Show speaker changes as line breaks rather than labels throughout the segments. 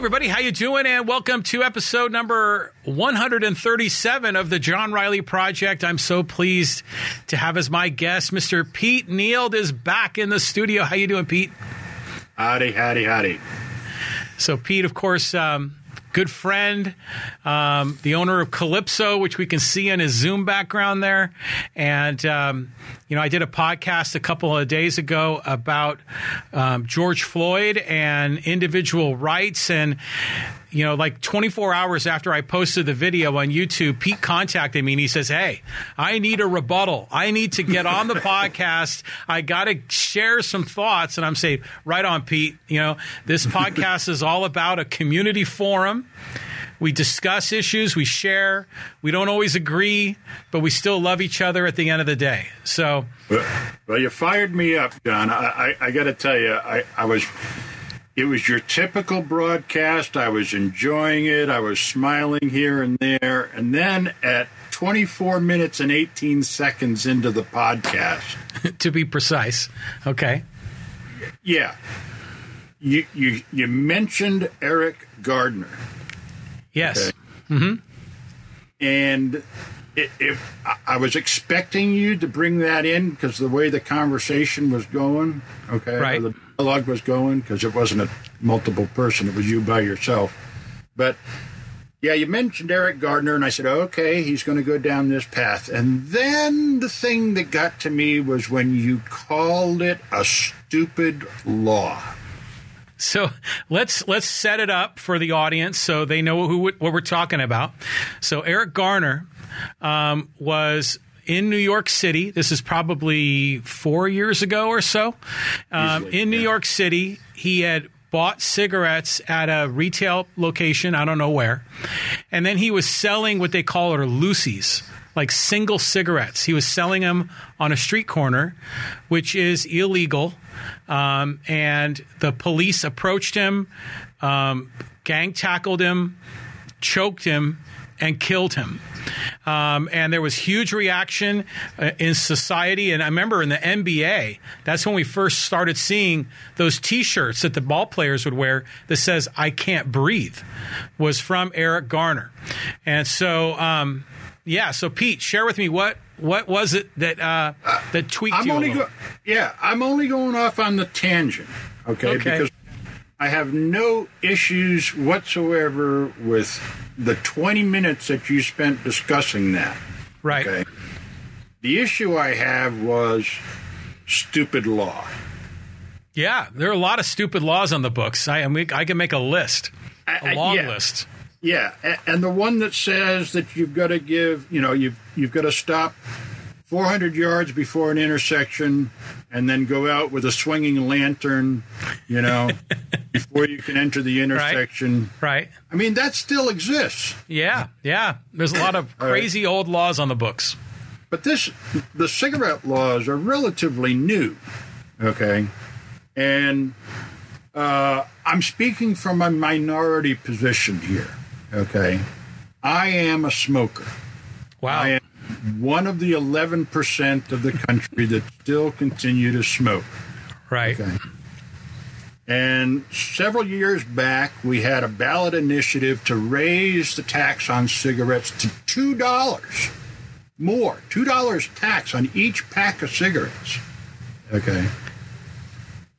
everybody, how you doing? And welcome to episode number 137 of the John Riley Project. I'm so pleased to have as my guest Mr. Pete Neild is back in the studio. How you doing, Pete?
Howdy, howdy, howdy.
So, Pete, of course, um, good friend, um, the owner of Calypso, which we can see in his Zoom background there. And, um, you know, I did a podcast a couple of days ago about um, George Floyd and individual rights. And, you know, like 24 hours after I posted the video on YouTube, Pete contacted me and he says, Hey, I need a rebuttal. I need to get on the podcast. I got to share some thoughts. And I'm saying, Right on, Pete. You know, this podcast is all about a community forum. We discuss issues, we share. We don't always agree, but we still love each other at the end of the day. So,
well, well you fired me up, John. I, I, I got to tell you, I, I was. It was your typical broadcast. I was enjoying it. I was smiling here and there. And then at 24 minutes and 18 seconds into the podcast,
to be precise, okay.
Yeah. You, you, you mentioned Eric Gardner.
Yes.
Okay. Mm-hmm. And if I was expecting you to bring that in because the way the conversation was going, okay,
right.
the dialogue was going, because it wasn't a multiple person, it was you by yourself. But yeah, you mentioned Eric Gardner, and I said, okay, he's going to go down this path. And then the thing that got to me was when you called it a stupid law.
So let's let's set it up for the audience so they know who what we're talking about. So Eric Garner um, was in New York City. This is probably four years ago or so. Um, in New yeah. York City, he had bought cigarettes at a retail location, I don't know where, and then he was selling what they call are loosies like single cigarettes. He was selling them on a street corner, which is illegal. Um, and the police approached him, um, gang tackled him, choked him, and killed him. Um, and there was huge reaction uh, in society. And I remember in the NBA, that's when we first started seeing those T-shirts that the ball players would wear that says "I can't breathe," was from Eric Garner. And so, um, yeah. So Pete, share with me what what was it that uh, that tweaked
I'm
you?
Only go- yeah, I'm only going off on the tangent. Okay,
okay.
because I have no issues whatsoever with the 20 minutes that you spent discussing that.
Right.
Okay. The issue I have was stupid law.
Yeah, there are a lot of stupid laws on the books. I, I can make a list, a long
yeah.
list.
Yeah, and the one that says that you've got to give, you know, you've you've got to stop 400 yards before an intersection and then go out with a swinging lantern, you know, before you can enter the intersection.
Right. right.
I mean, that still exists.
Yeah, yeah. There's a lot of crazy right. old laws on the books.
But this, the cigarette laws are relatively new, okay? And uh, I'm speaking from a minority position here. Okay. I am a smoker.
Wow.
I one of the 11% of the country that still continue to smoke.
Right.
Okay. And several years back, we had a ballot initiative to raise the tax on cigarettes to $2 more. $2 tax on each pack of cigarettes. Okay.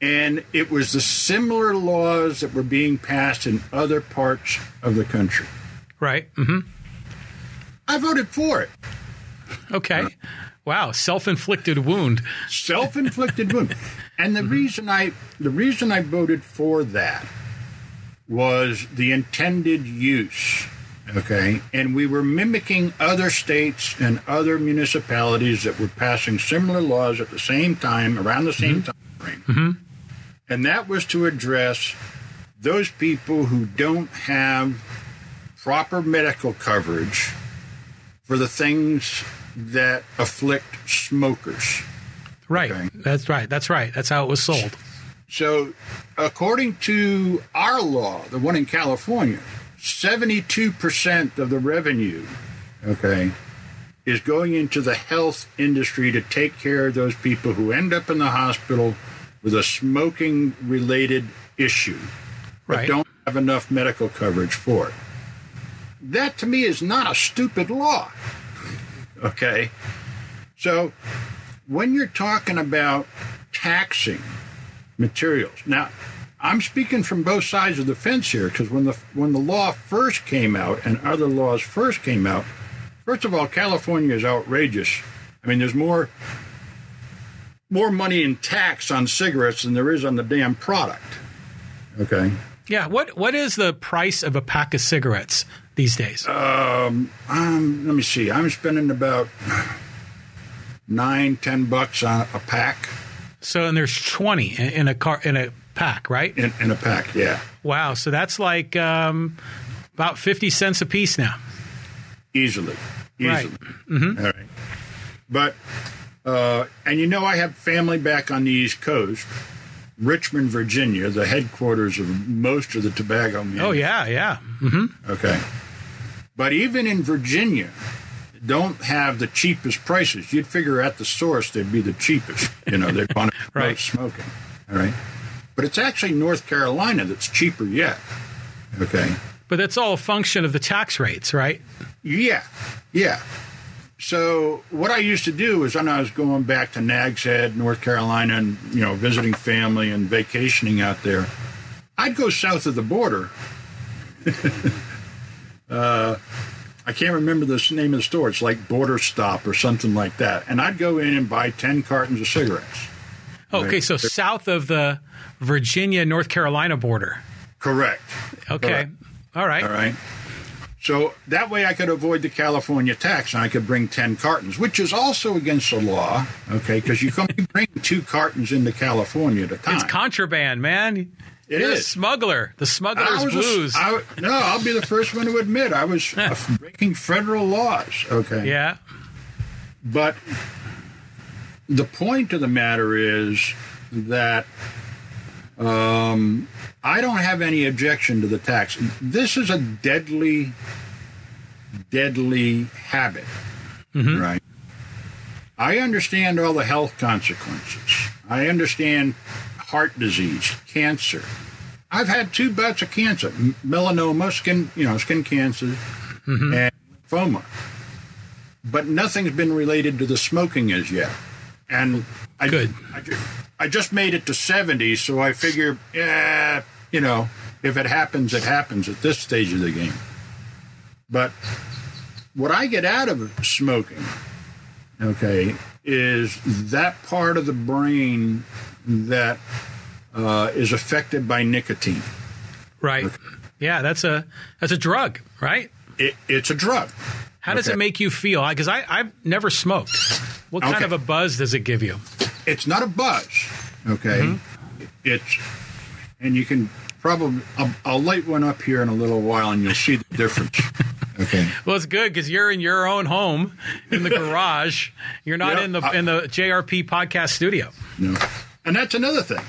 And it was the similar laws that were being passed in other parts of the country.
Right. Mm-hmm.
I voted for it.
Okay. Wow, self-inflicted wound.
Self-inflicted wound. And the mm-hmm. reason I the reason I voted for that was the intended use. Okay. And we were mimicking other states and other municipalities that were passing similar laws at the same time, around the same mm-hmm. time frame.
Mm-hmm
and that was to address those people who don't have proper medical coverage for the things that afflict smokers.
Right. Okay? That's right. That's right. That's how it was sold.
So, according to our law, the one in California, 72% of the revenue, okay, is going into the health industry to take care of those people who end up in the hospital with a smoking related issue, but
right.
don't have have enough medical coverage for it. That to me is not a stupid law. Okay? So when you're talking about taxing materials, now I'm speaking from both sides of the fence here because when the when the law first came out and other laws first came out, first of all, California is outrageous. I mean, there's more more money in tax on cigarettes than there is on the damn product. Okay.
Yeah. What What is the price of a pack of cigarettes these days?
Um, um, let me see. I'm spending about nine, ten bucks on a pack
so, and there's 20 in, in a car in a pack, right?
in, in a pack. Yeah,
Wow. So that's like um, about 50 cents a piece now.
easily,
Right.
easily. All right. But uh, and you know, I have family back on the East Coast, Richmond, Virginia, the headquarters of most of the tobacco.
Oh yeah, yeah. hmm
Okay. But even in Virginia, don't have the cheapest prices. You'd figure at the source they'd be the cheapest. You know, they'd want to
Right.
smoking. All right. But it's actually North Carolina that's cheaper yet. Okay.
But that's all a function of the tax rates, right?
Yeah. Yeah. So what I used to do is when I was going back to Nags Head, North Carolina, and you know, visiting family and vacationing out there, I'd go south of the border. uh, I can't remember the name of the store. It's like Border Stop or something like that. And I'd go in and buy ten cartons of cigarettes.
Okay,
Right.
so south of the Virginia North Carolina border.
Correct.
Okay.
Correct.
All right.
All right. So that way I could avoid the California tax and I could bring 10 cartons, which is also against the law, okay, because you can only bring two cartons into California at a time.
It's contraband, man.
It
You're a smuggler. The smuggler's
I was
blues.
I- no, I'll be the first one to admit I was breaking federal laws, okay?
yeah.
But the point of the matter is that um, I don't have any objection to the tax. This is a deadly, deadly habit, right? I understand all the health consequences. I understand heart disease, cancer. I've had two bouts of cancer, melanoma, skin, you know, skin cancer, and lymphoma but nothing's been related to the smoking as yet. And I,
Good.
I, I just made it to 70, so I figure, yeah, you know, if it happens, it happens at this stage of the game. But what I get out of smoking, okay, is that part of the brain that uh, is affected by nicotine.
Right. Yeah, that's a that's a drug, right?
It, it's a drug.
How does
Okay.
it make you feel? Because I I've never smoked. What kind
Okay.
of a buzz does it give you?
it's not a buzz okay mm-hmm. it's and you can probably I'll, I'll light one up here in a little while and you'll see the difference okay
Well, it's good because you're in your own home in the garage. You're not
Yeah,
in the
I-
in the JRP podcast studio.
no. and that's another thing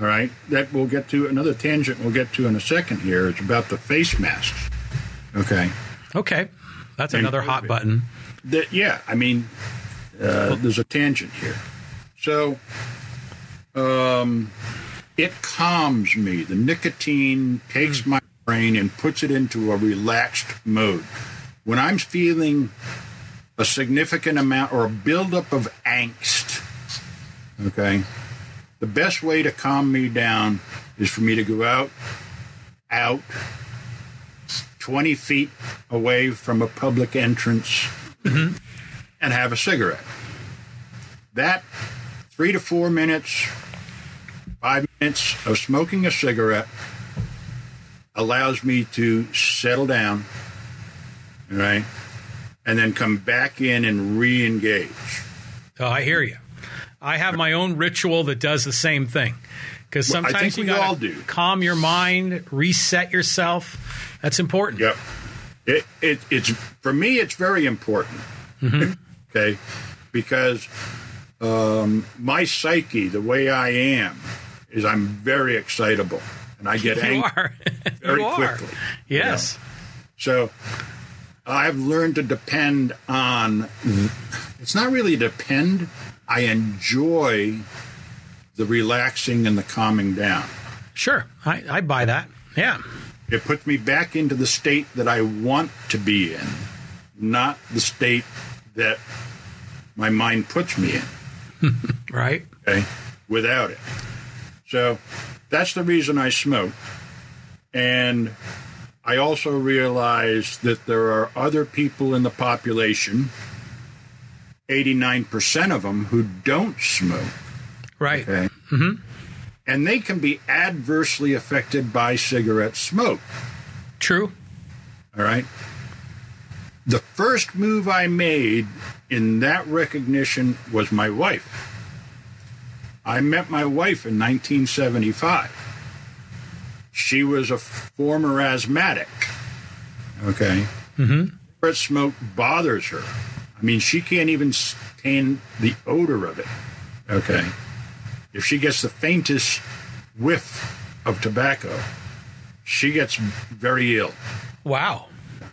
all right that we'll get to another tangent we'll get to in a second here it's about the face masks okay
Okay, that's another hot button.
that yeah i mean uh, there's a tangent here. So um it calms me. The nicotine takes my brain and puts it into a relaxed mode. When i'm feeling a significant amount or a buildup of angst okay the best way to calm me down is for me to go out out 20 feet away from a public entrance and have a cigarette. That three to four minutes, five minutes of smoking a cigarette allows me to settle down, right? and then come back in and re engage.
Oh, I hear you. I have my own ritual that does the same thing. Because sometimes
think
you
we
got
all do.
calm your mind, reset yourself. That's important.
Yep. It, it, it's for me. It's very important. okay, because um, my psyche, the way I am, is I'm very excitable, and I get
You
angry very
you
quickly.
Yes.
So I've learned to depend on. It's not really depend. I enjoy the relaxing and the calming down.
Sure. I, I buy that. Yeah.
It puts me back into the state that I want to be in, not the state that my mind puts me in.
Right.
Okay, without it. So that's the reason I smoke. And I also realize that there are other people in the population, 89% of them, who don't smoke.
Right.
Okay. Mm-hmm. And they can be adversely affected by cigarette smoke.
True.
All right. The first move I made in that recognition was my wife. I met my wife in 1975. She was a former asthmatic. Okay. Mm-hmm. Cigarette smoke bothers her. I mean, she can't even stand the odor of it. Okay. If she gets the faintest whiff of tobacco, she gets very ill.
Wow.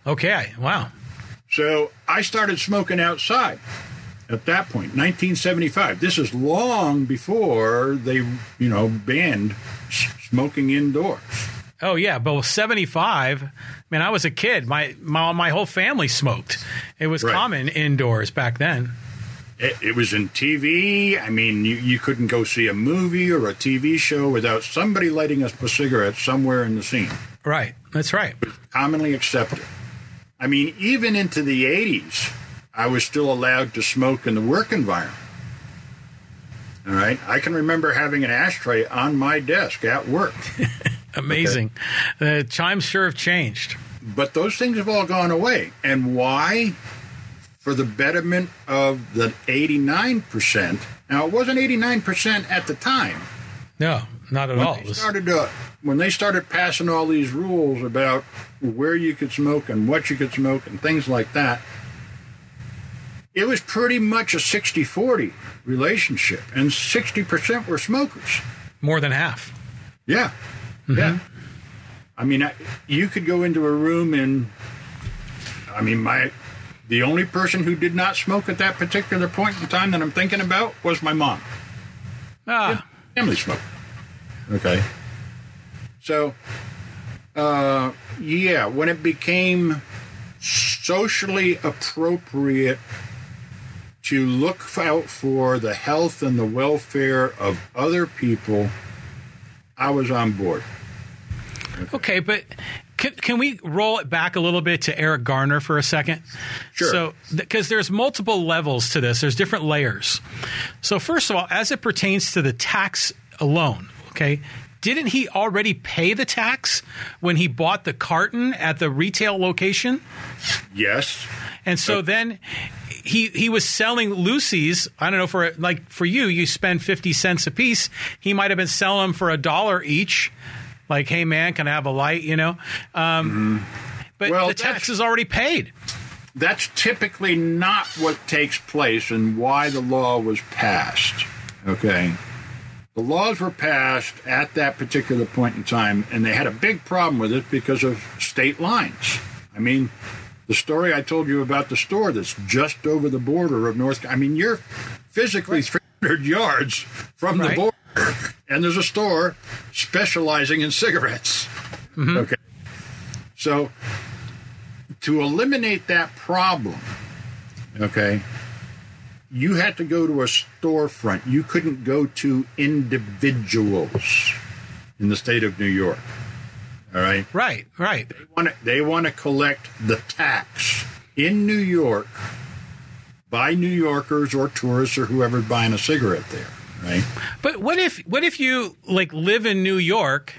Okay. Wow.
So I started smoking outside at that point, 1975. This is long before they, you know, banned smoking indoors.
Oh yeah, but with 75, man, I was a kid. My my, my whole family smoked. It was
Right.
common indoors back then.
It, it was in TV. I mean, you, you couldn't go see a movie or a TV show without somebody lighting up a cigarette somewhere in the scene.
Right. That's right.
Commonly accepted. I mean, even into the 80s, I was still allowed to smoke in the work environment. All right. I can remember having an ashtray on my desk at work.
Amazing. The uh, times sure have changed.
But those things have all gone away. And why? For the betterment of the 89%. Now, it wasn't 89% at the time.
No, not at
When
all.
they started to, when they started passing all these rules about where you could smoke and what you could smoke and things like that, it was pretty much a 60-40 relationship, and 60% were smokers.
more than half.
Yeah,
Mm-hmm.
yeah. I mean, I, you could go into a room and, I mean, my the only person who did not smoke at that particular point in time that I'm thinking about was my mom.
Ah,
family smoke. Okay. So, uh, yeah, when it became socially appropriate to look out for the health and the welfare of other people, I was on board.
okay, but can, can we roll it back a little bit to Eric Garner for a second?
Sure.
So, because there's multiple levels to this, there's different layers. So, first of all, as it pertains to the tax alone, okay, didn't he already pay the tax when he bought the carton at the retail location?
Yes.
And so then he he was selling loosies. I don't know for like for you, you spend fifty cents a piece. He might have been selling them for a dollar each. Like, hey man, can I have a light? You know. Um, But
Well,
the tax is already paid.
That's typically not what takes place and why the law was passed. Okay. The laws were passed at that particular point in time, and they had a big problem with it because of state lines. I mean, the story I told you about the store that's just over the border of North. I mean, you're physically 300 yards from the border, and there's a store specializing in cigarettes. Mm-hmm. Okay. So, to eliminate that problem, okay, you had to go to a storefront. You couldn't go to individuals in the state of New York. All right.
Right, right.
They want to, they want to collect the tax in New York by New Yorkers or tourists or whoever's buying a cigarette there. Right.
But what if what if you like live in New York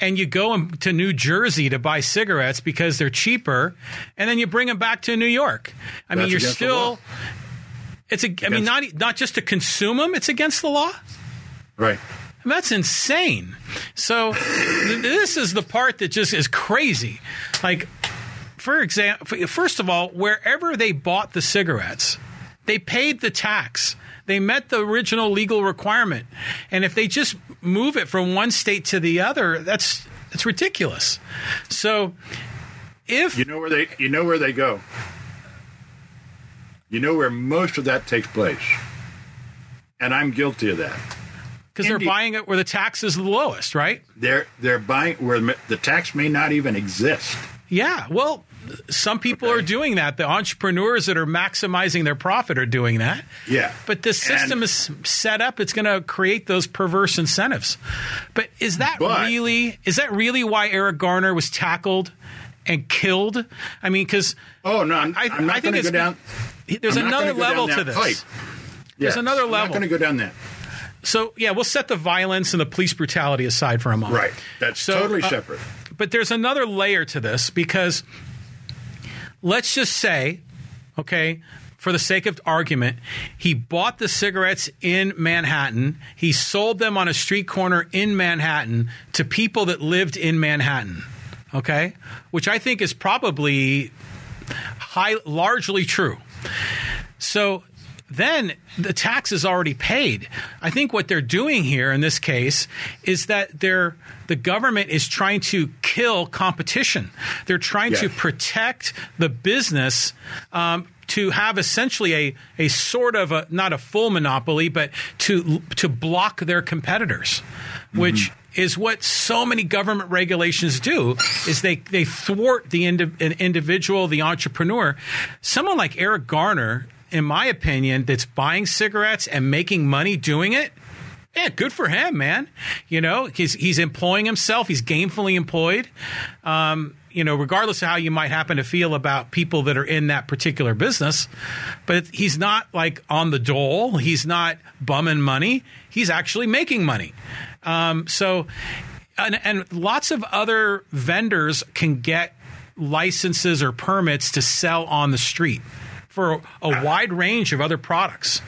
and you go to New Jersey to buy cigarettes because they're cheaper, and then you bring them back to New York? I mean, you're
against
still. It's a. I mean, not not just to consume them. It's against the law.
Right.
That's insane. So this is the part that just is crazy. Like, for example, first of all, wherever they bought the cigarettes, they paid the tax. They met the original legal requirement, and if they just move it from one state to the other, that's that's ridiculous. So, if
You know where they you know where they go. You know where most of that takes place. And I'm guilty of that.
because they're buying it where the tax is the lowest, right?
They're they're buying where the tax may not even exist.
Yeah. Well, some people
Okay.
are doing that. The entrepreneurs that are maximizing their profit are doing that.
Yeah.
But the system
And-
is set up; it's going to create those perverse incentives. But is that
But-
really is that really why Eric Garner was tackled and killed? I mean, because
Oh no, I'm,
I-
I'm not
think
going to go down.
there's
I'm
another level to this.
pipe.
There's another
I'm
level.
not going to go down that.
So yeah, we'll set the violence and the police brutality aside for a moment.
Right. That's
So,
totally
uh,
separate.
But there's another layer to this because let's just say, okay, for the sake of argument, he bought the cigarettes in Manhattan. He sold them on a street corner in Manhattan to people that lived in Manhattan. Okay, which I think is probably high, largely true. So then the tax is already paid. I think what they're doing here in this case is that they're the government is trying to kill competition. They're trying to protect the business. Um, to have essentially a, a sort of a not a full monopoly, but to to block their competitors, which is what so many government regulations do is they they thwart the indi- an individual, the entrepreneur. Someone like Eric Garner, in my opinion, that's buying cigarettes and making money doing it. Yeah, good for him, man. You know, he's he's employing himself. He's gainfully employed. Um, you know, regardless of how you might happen to feel about people that are in that particular business, but he's not like on the dole. He's not bumming money. He's actually making money. Um, so, and, and lots of other vendors can get licenses or permits to sell on the street for a wide range of other products.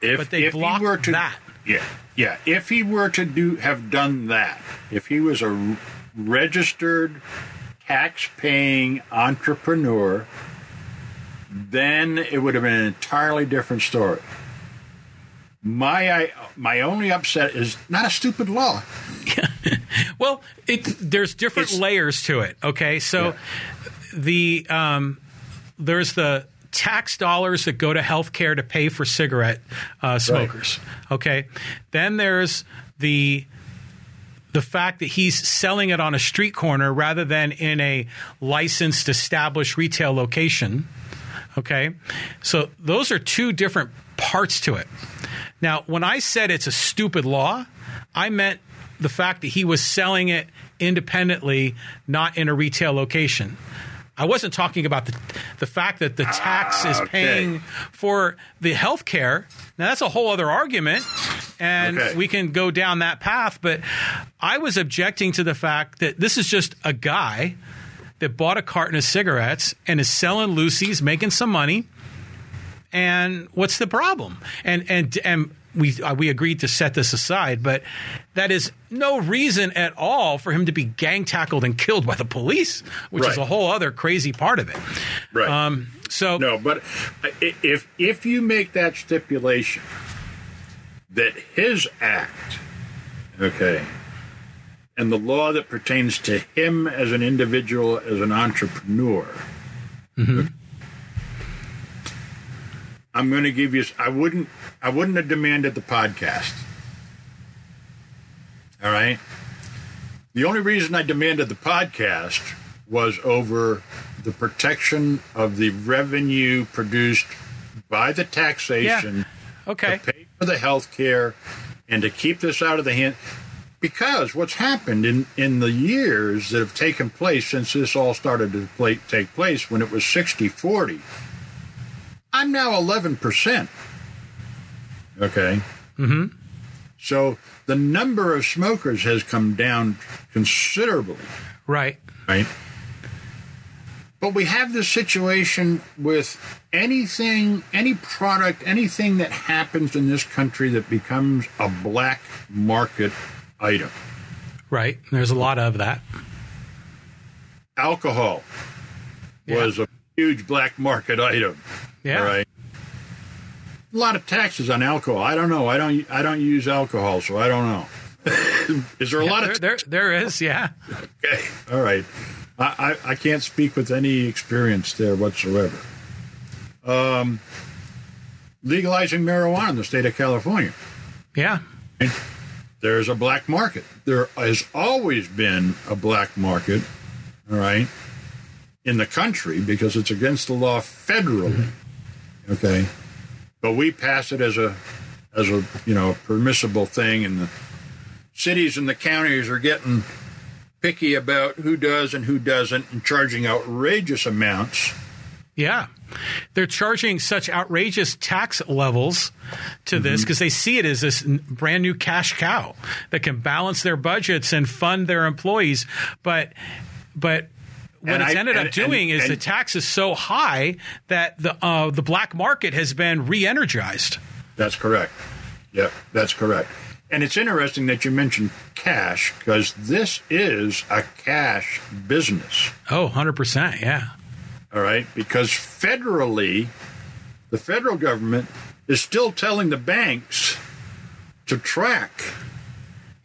If,
but they block that.
Yeah, yeah. If he were to do have done that, if he was a registered tax-paying entrepreneur, then it would have been an entirely different story. My I, my only upset is not a stupid law.
Well, it there's different
It's-
layers to it. Okay, so the um, there's the tax dollars that go to healthcare to pay for cigarette uh, smokers. Okay, then there's the the fact that he's selling it on a street corner rather than in a licensed established retail location. Okay. So those are two different parts to it. Now, when I said it's a stupid law, I meant the fact that he was selling it independently, not in a retail location. I wasn't talking about the, the fact that the tax ah, is
okay.
paying for the health care. Now, that's a whole other argument, and
Okay.
we can go down that path. But I was objecting to the fact that this is just a guy that bought a carton of cigarettes and is selling loosies, making some money. And what's the problem? And and and we uh, we agreed to set this aside, but that is no reason at all for him to be gang tackled and killed by the police, which is a whole other crazy part of it.
Right.
Um, so
No, but if if you make that stipulation that his act, okay, and the law that pertains to him as an individual, as an entrepreneur, I'm going to give you. I wouldn't. I wouldn't have demanded the podcast. All right. The only reason I demanded the podcast was over the protection of the revenue produced by the taxation
okay,
to pay for the health care and to keep this out of the hand. Because what's happened in, in the years that have taken place since this all started to play, take place, when it was 60 40, I'm now 11%. Okay. Mm-hmm. So the number of smokers has come down considerably
right,
right? But we have this situation with anything, any product, anything that happens in this country that becomes a black market item.
right. There's a lot of that.
Alcohol was a huge black market item.
Yeah.
Right. A lot of taxes on alcohol. I don't know. I don't. I don't use alcohol, so I don't know. Is there a lot
There,
of?
there, there is. Yeah.
Okay. All right. I, I, I can't speak with any experience there whatsoever. Um, legalizing marijuana in the state of California.
Yeah.
there's a black market. There has always been a black market, all right, in the country because it's against the law federally. Okay. But we pass it as a as a you know permissible thing and the cities and the counties are getting picky about who does and who doesn't and charging outrageous amounts.
Yeah. They're charging such outrageous tax levels to this mm-hmm. because they see it as this brand new cash cow that can balance their budgets and fund their employees. But, but what
And
it's
I-
ended up
and-
doing
and-
is the tax is so high that the uh, the black market has been re-energized.
That's correct. Yeah, that's correct. And it's interesting that you mentioned cash because this is a cash business.
Oh, 100%. Yeah.
All right, because federally, the federal government is still telling the banks to track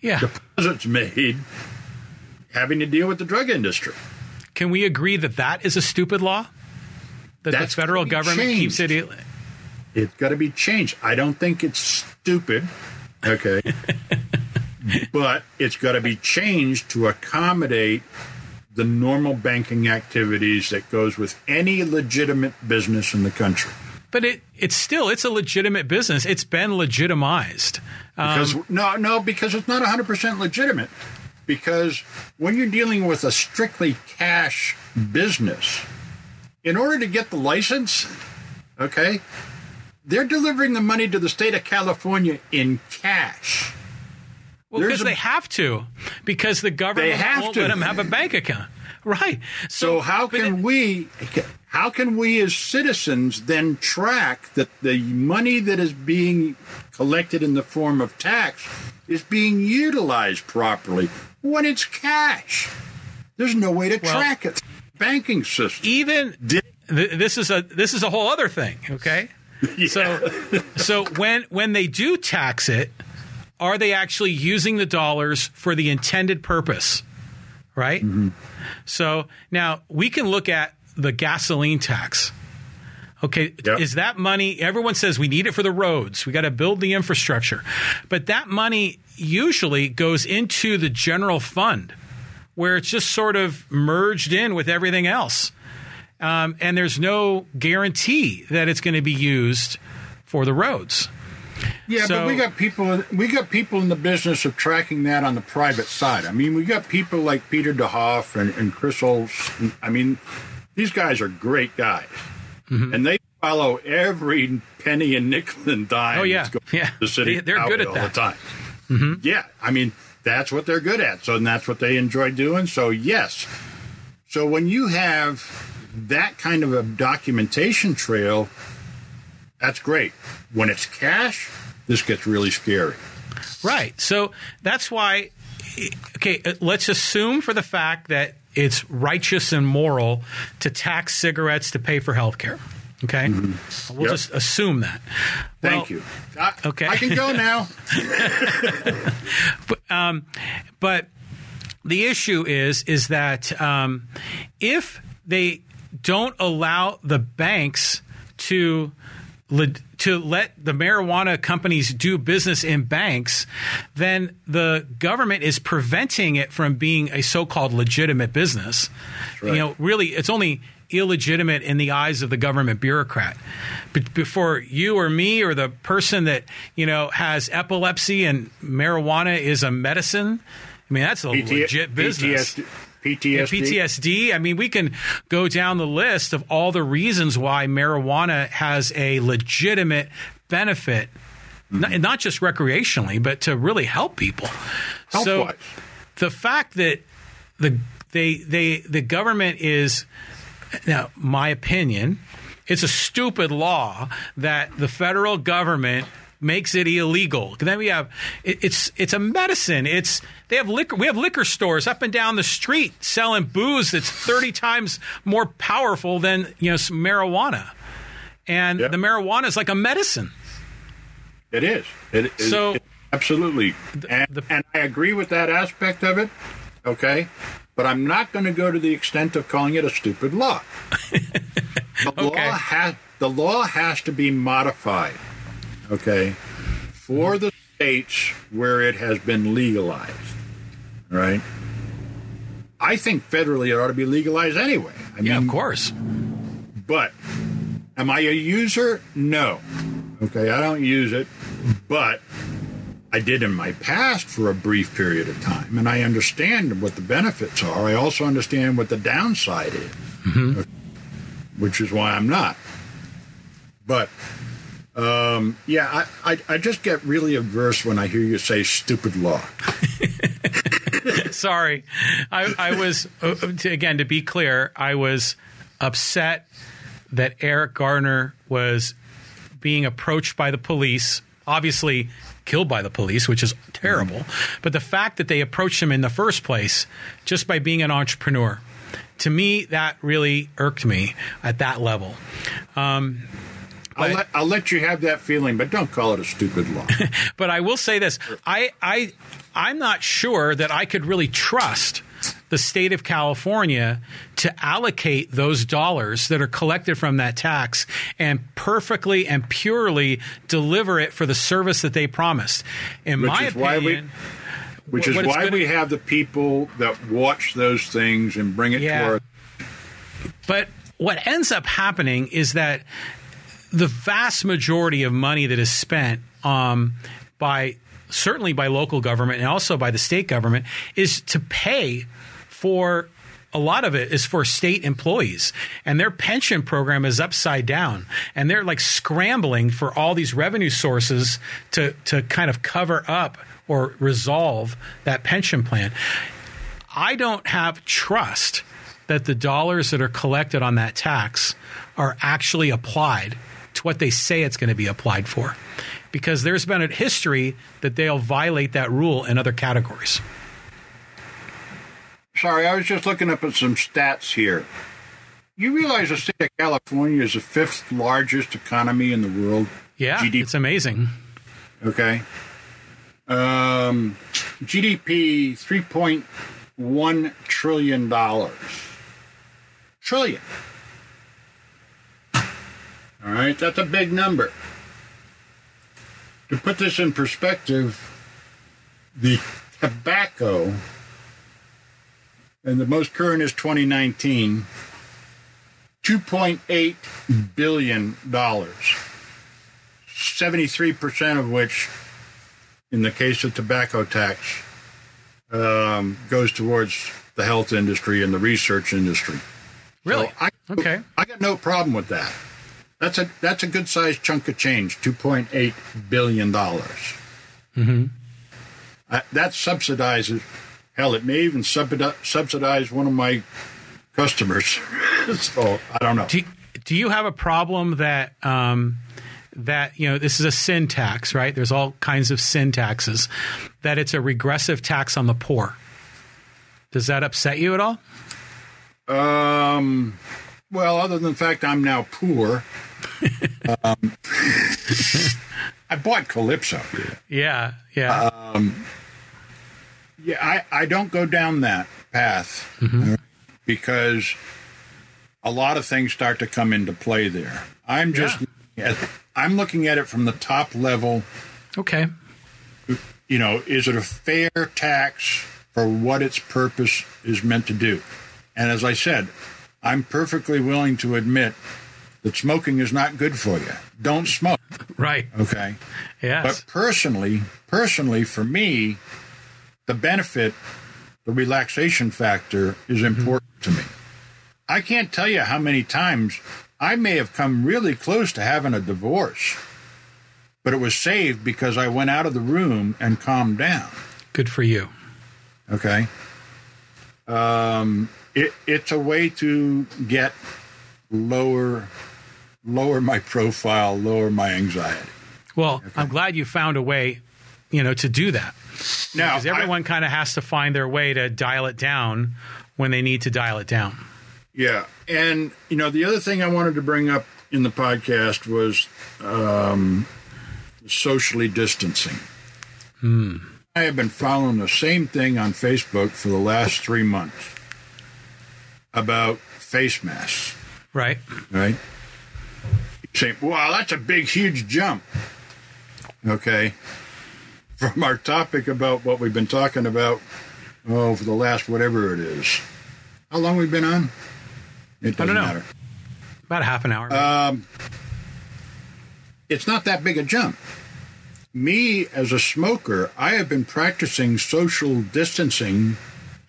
Yeah.
deposits made having to deal with the drug industry.
Can we agree that that is a stupid law? That
That's
the federal government keeps
changed.
it.
It's got to be changed. I don't think it's stupid, okay, but it's got to be changed to accommodate the normal banking activities that goes with any legitimate business in the country.
But it it's still it's a legitimate business. It's been legitimized. Um,
Because no, no, because it's not 100% legitimate. Because when you're dealing with a strictly cash business, in order to get the license, okay, they're delivering the money to the state of California in cash.
well, because
a-
they have to, because the government won't
to.
let them have a bank account. Right.
So how can
it-
we how can we as citizens then track that the money that is being collected in the form of tax is being utilized properly when it's cash? There's no way to
Well-
track it. Banking system.
even th- this is a this is a whole other thing. Okay. So so when when they do tax it, are they actually using the dollars for the intended purpose? Right.
Mm-hmm.
So now we can look at the gasoline tax. Okay,
Yep.
is that money? Everyone says we need it for the roads. We got to build the infrastructure. But that money usually goes into the general fund where it's just sort of merged in with everything else. Um, and there's no guarantee that it's going to be used for the roads.
Yeah,
So-
but we got people. We got people in the business of tracking that on the private side. I mean, we got people like Peter DeHoff and, and Chris Olson. I mean, these guys are great guys,
Mm-hmm.
and they follow every penny and nickel and dime.
Oh, yeah.
that's going
Yeah.
to the city.
They- they're good at
all
that.
the time. Yeah, I mean, that's what they're good at. So, and that's what they enjoy doing. So, yes. So, when you have that kind of a documentation trail, that's great. When it's cash, this gets really scary.
Right. So that's why, okay, let's assume for the fact that it's righteous and moral to tax cigarettes to pay for health care. Okay. We'll
Mm-hmm. Yep.
just assume that.
Thank
Well,
you. I,
okay.
I can go now.
But the issue is is that um, if they don't allow the banks to le- to let the marijuana companies do business in banks, then the government is preventing it from being a so-called legitimate business.
right.
You know, really, it's only illegitimate in the eyes of the government bureaucrat. But before you or me or the person that you know has epilepsy and marijuana is a medicine, I mean that's a legit business.
PTSD. PTSD.
PTSD. I mean, we can go down the list of all the reasons why marijuana has a legitimate benefit, mm-hmm. not, not just recreationally, but to really help people. So the fact that the they they the government is now my opinion, it's a stupid law that the federal government makes it illegal. Then we have it, it's it's a medicine. It's they have liquor. We have liquor stores up and down the street selling booze that's thirty times more powerful than you know some marijuana, and
Yep.
the marijuana is like a medicine.
It is. It is
So-
it- absolutely. and,
the-
and I agree with that aspect of it. Okay. But I'm not going to go to the extent of calling it a stupid law. the
Okay.
law has the law has to be modified. Okay. For the states where it has been legalized. Right? I think federally it ought to be legalized anyway. I
Yeah,
mean,
of course.
but am I a user? No. Okay, I don't use it, but I did in my past for a brief period of time, and I understand what the benefits are. I also understand what the downside is, mm-hmm. which is why I'm not. But um, yeah, I, I, I just get really averse when I hear you say stupid law.
Sorry, I, I was uh, again to be clear. I was upset that Eric Garner was being approached by the police. Obviously, killed by the police, which is terrible. But the fact that they approached him in the first place just by being an entrepreneur, to me, that really irked me at that level. Um,
I'll let, I'll let you have that feeling, but don't call it a stupid law.
but I will say this: I, I, I'm not sure that I could really trust the state of California to allocate those dollars that are collected from that tax and perfectly and purely deliver it for the service that they promised. In
Which
my
is why we-
opinion,
Which is why we have the people that watch those things and bring it
Yeah.
to our
But what ends up happening is that the vast majority of money that is spent um, by certainly by local government and also by the state government is to pay for a lot of it is for state employees. And their pension program is upside down. And they're like scrambling for all these revenue sources to to kind of cover up or resolve that pension plan. I don't have trust that the dollars that are collected on that tax are actually applied what they say it's going to be applied for. Because there's been a history that they'll violate that rule in other categories.
Sorry, I was just looking up at some stats here. You realize the state of California is the fifth largest economy in the world?
Yeah,
GDP.
it's amazing.
Okay. Um, GDP three point one trillion dollars. Trillion. All right, that's a big number. To put this in perspective, the tobacco, and the most current is 2019, $2.8 billion. 73% of which, in the case of tobacco tax, um, goes towards the health industry and the research industry.
Really?
So I,
Okay.
I got no problem with that. That's a that's a good sized chunk of change, two point eight billion dollars. Mm-hmm. Uh, that subsidizes. Hell, it may even subsidize one of my customers. so I don't know.
Do, do you have a problem that um, that you know this is a sin tax, right? There's all kinds of sin taxes. That it's a regressive tax on the poor. Does that upset you at all?
Um, well, other than the fact I'm now poor, um, I bought Calypso.
Yeah, yeah.
Yeah, I, I don't go down that path uh, because a lot of things start to come into play there. I'm just
Yeah.
at, I'm looking at it from the top level.
okay.
You know, is it a fair tax for what its purpose is meant to do? And as I said, I'm perfectly willing to admit that smoking is not good for you. Don't smoke,
Right.
okay?
Yes.
But personally, personally, for me, the benefit, the relaxation factor is important to me. I can't tell you how many times I may have come really close to having a divorce, but it was saved because I went out of the room and calmed down.
Good for you.
Okay. Um, it, it's a way to get lower, lower my profile, lower my anxiety.
Well, I'm glad you found a way, you know, to do that.
Now,
Because everyone kind of has to find their way to dial it down when they need to dial it down.
Yeah, and you know the other thing I wanted to bring up in the podcast was um, socially distancing. I have been following the same thing on Facebook for the last three months about face masks.
Right.
Right? Say, "Wow, that's a big, huge jump." Okay. from our topic about what we've been talking about, oh, for the last whatever it is. How long we've been on? It
I don't
doesn't
know.
matter.
About a half an hour.
Um, it's not that big a jump. Me, as a smoker, I have been practicing social distancing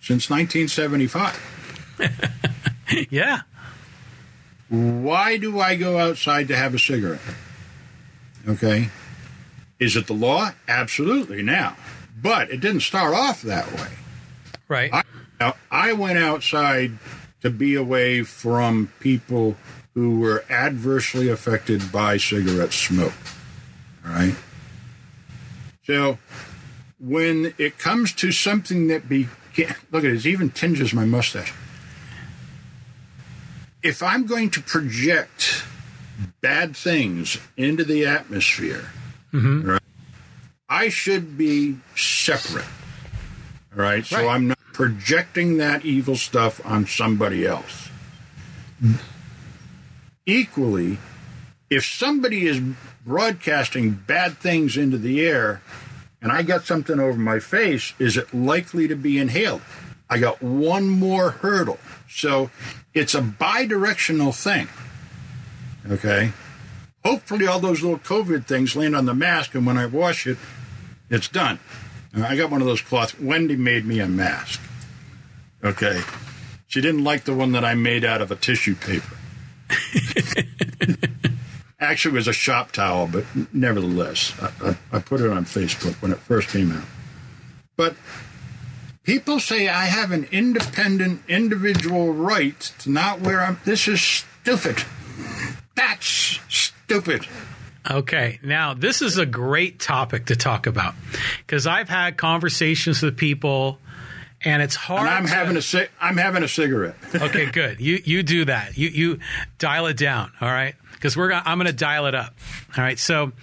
since 1975.
yeah.
Why do I go outside to have a cigarette? Okay. Is it the law? Absolutely now. But it didn't start off that way.
Right.
I, now, I went outside to be away from people who were adversely affected by cigarette smoke. All right. So when it comes to something that be look at it, it even tinges my mustache. If I'm going to project bad things into the atmosphere, mm-hmm. right, I should be separate. All right. So I'm not projecting that evil stuff on somebody else. Equally, if somebody is broadcasting bad things into the air and I got something over my face, is it likely to be inhaled? I got one more hurdle. So it's a bi directional thing. Okay. Hopefully, all those little COVID things land on the mask, and when I wash it, it's done. I got one of those cloths. Wendy made me a mask. Okay. She didn't like the one that I made out of a tissue paper. Actually, it was a shop towel, but nevertheless, I, I, I put it on Facebook when it first came out. But people say I have an independent, individual right to not wear a. This is stupid. That's stupid.
Okay, now this is a great topic to talk about because I've had conversations with people, and it's hard.
And I'm
to-
having a ci- I'm having a cigarette.
okay, good. You you do that. You you dial it down. All right, because we're gonna, I'm going to dial it up. All right. So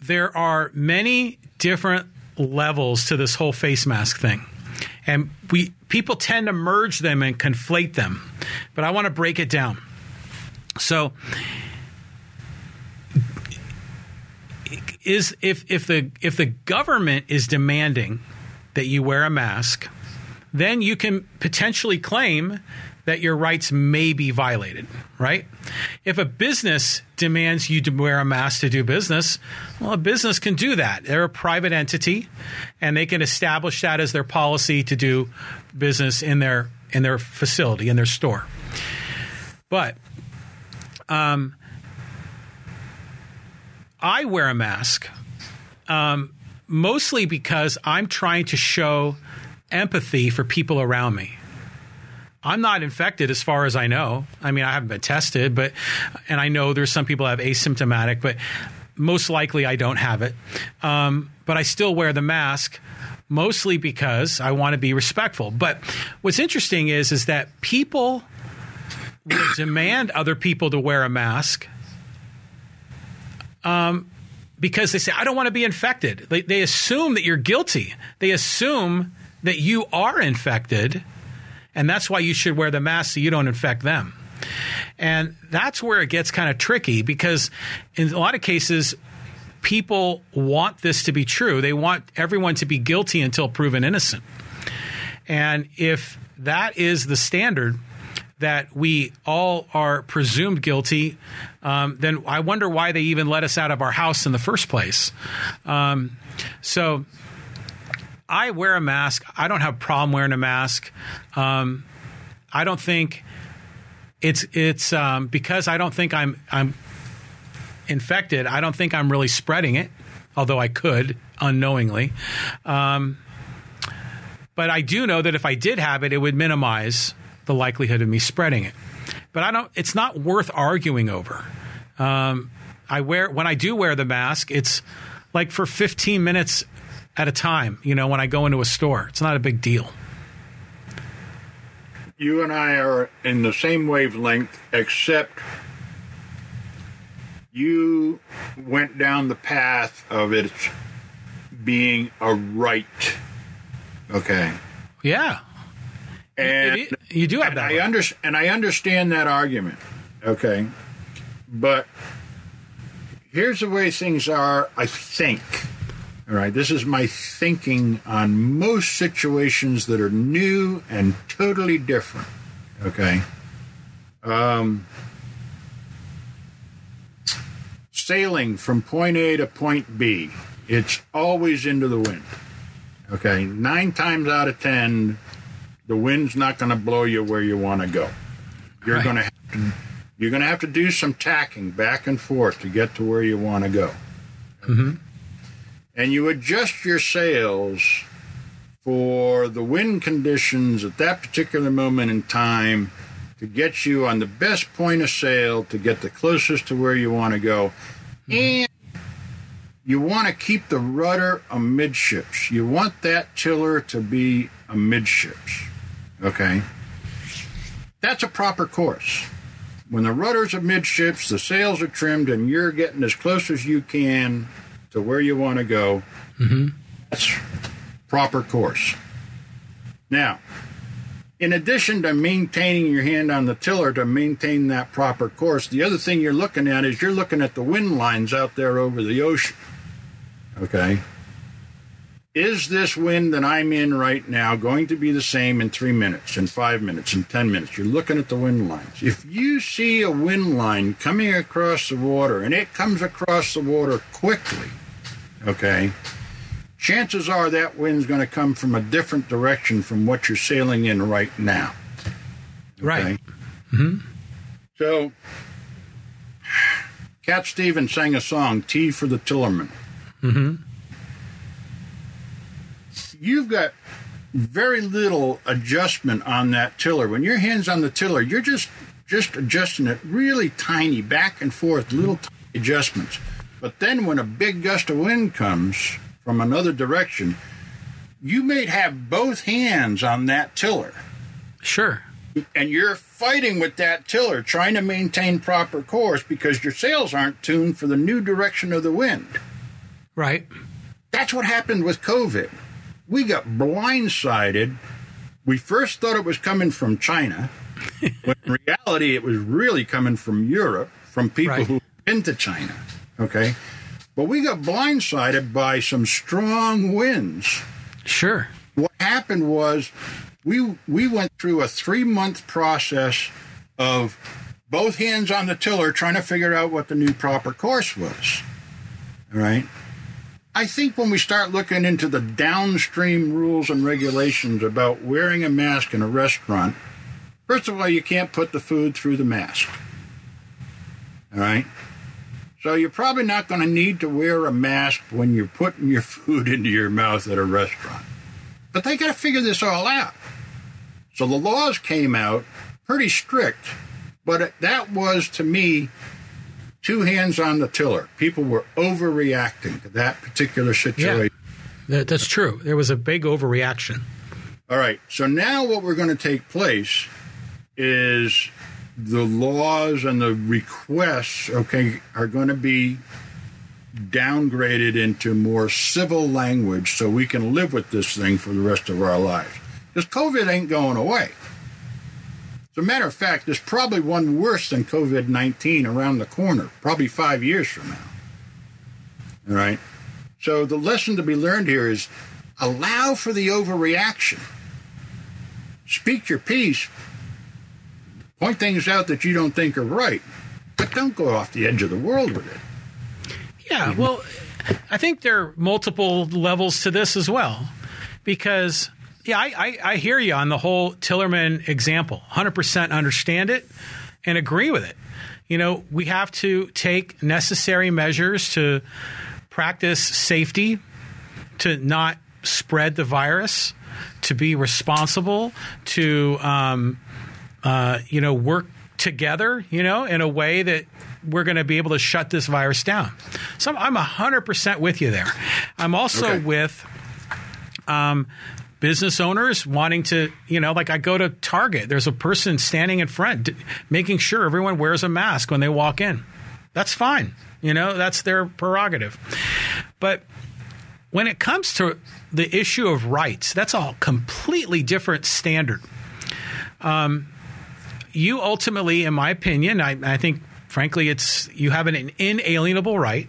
there are many different levels to this whole face mask thing, and we people tend to merge them and conflate them. But I want to break it down. So is if if the if the government is demanding that you wear a mask then you can potentially claim that your rights may be violated, right? If a business demands you to wear a mask to do business, well, a business can do that. They're a private entity, and they can establish that as their policy to do business in their in their facility in their store. But um, I wear a mask um, mostly because I'm trying to show empathy for people around me. I'm not infected as far as I know. I mean, I haven't been tested, but and I know there's some people have asymptomatic, but most likely I don't have it. Um, but I still wear the mask mostly because I want to be respectful. But what's interesting is is that people will demand other people to wear a mask um, because they say, I don't want to be infected. They, they assume that you're guilty. They assume that you are infected, and that's why you should wear the mask so you don't infect them. And that's where it gets kind of tricky because in a lot of cases, people want this to be true. They want everyone to be guilty until proven innocent. And if that is the standard, that we all are presumed guilty, um, then I wonder why they even let us out of our house in the first place. Um, so I wear a mask. I don't have a problem wearing a mask. Um, I don't think it's it's um, because I don't think I'm I'm infected. I don't think I'm really spreading it, although I could unknowingly. Um, but I do know that if I did have it, it would minimize the likelihood of me spreading it. But I don't. It's not worth arguing over. Um, I wear when I do wear the mask. It's like for 15 minutes at a time. You know, when I go into a store, it's not a big deal.
You and I are in the same wavelength, except you went down the path of it being a right. Okay.
Yeah,
And
It- you do have that.
I under, and I understand that argument. Okay. But here's the way things are, I think. All right, this is my thinking on most situations that are new and totally different. Okay. Um, sailing from point A to point B, it's always into the wind. Okay, nine times out of ten, the wind's not going to blow you where you want to go. You're
Right.
going to have to, you're going to have to do some tacking back and forth to get to where you want to go. And you adjust your sails for the wind conditions at that particular moment in time to get you on the best point of sail to get the closest to where you want to go. Mm-hmm. And you want to keep the rudder amidships. You want that tiller to be amidships. Okay? That's a proper course. When the rudder's amidships, the sails are trimmed, and you're getting as close as you can to where you want to go, mm-hmm. that's proper course. Now, in addition to maintaining your hand on the tiller to maintain that proper course, the other thing you're looking at is you're looking at the wind lines out there over the ocean. Okay. Is this wind that I'm in right now going to be the same in three minutes, in five minutes, in 10 minutes? You're looking at the wind lines. If you see a wind line coming across the water and it comes across the water quickly, okay, chances are that wind's going to come from a different direction from what you're sailing in right now.
Right.
Okay? So, Cat Stevens sang a song, Tea for the Tillerman. Mm-hmm. You've got very little adjustment on that tiller. When your hand's on the tiller, you're just just adjusting it really tiny, back and forth, little tiny adjustments. But then when a big gust of wind comes from another direction, you may have both hands on that tiller
Sure.
and you're fighting with that tiller trying to maintain proper course because your sails aren't tuned for the new direction of the wind.
Right.
That's what happened with COVID. We got blindsided. We first thought it was coming from China, when in reality it was really coming from Europe, from people
Right.
who've been to China. Okay? But we got blindsided by some strong winds
Sure.
what happened was we we went through a three month process of both hands on the tiller trying to figure out what the new proper course was. All right. I think when we start looking into the downstream rules and regulations about wearing a mask in a restaurant, first of all, you can't put the food through the mask. All right. So you're probably not going to need to wear a mask when you're putting your food into your mouth at a restaurant. But they got to figure this all out. So the laws came out pretty strict, but that was to me two hands on the tiller. People were overreacting to that particular situation.
That, that's true. There was a big overreaction.
All right. So now what we're going to take place is the laws and the requests, okay, are going to be downgraded into more civil language so we can live with this thing for the rest of our lives. Because COVID ain't going away. As a matter of fact, there's probably one worse than COVID 19 around the corner, probably five years from now. All right. So the lesson to be learned here is allow for the overreaction. Speak your piece. Point things out that you don't think are right, but don't go off the edge of the world with it.
Yeah, well, I think there are multiple levels to this as well, because yeah, I, I, I hear you on the whole Tillerman example. Hundred percent understand it and agree with it. You know, we have to take necessary measures to practice safety, to not spread the virus, to be responsible, to um, uh, you know work together, you know, in a way that we're going to be able to shut this virus down. So I'm 100% with you there. I'm also
Okay.
with um, business owners wanting to, you know, like I go to Target, there's a person standing in front d- making sure everyone wears a mask when they walk in. That's fine. You know, that's their prerogative. But when it comes to the issue of rights, that's a completely different standard. Um, you ultimately, in my opinion, I, I think, frankly, it's you have an inalienable right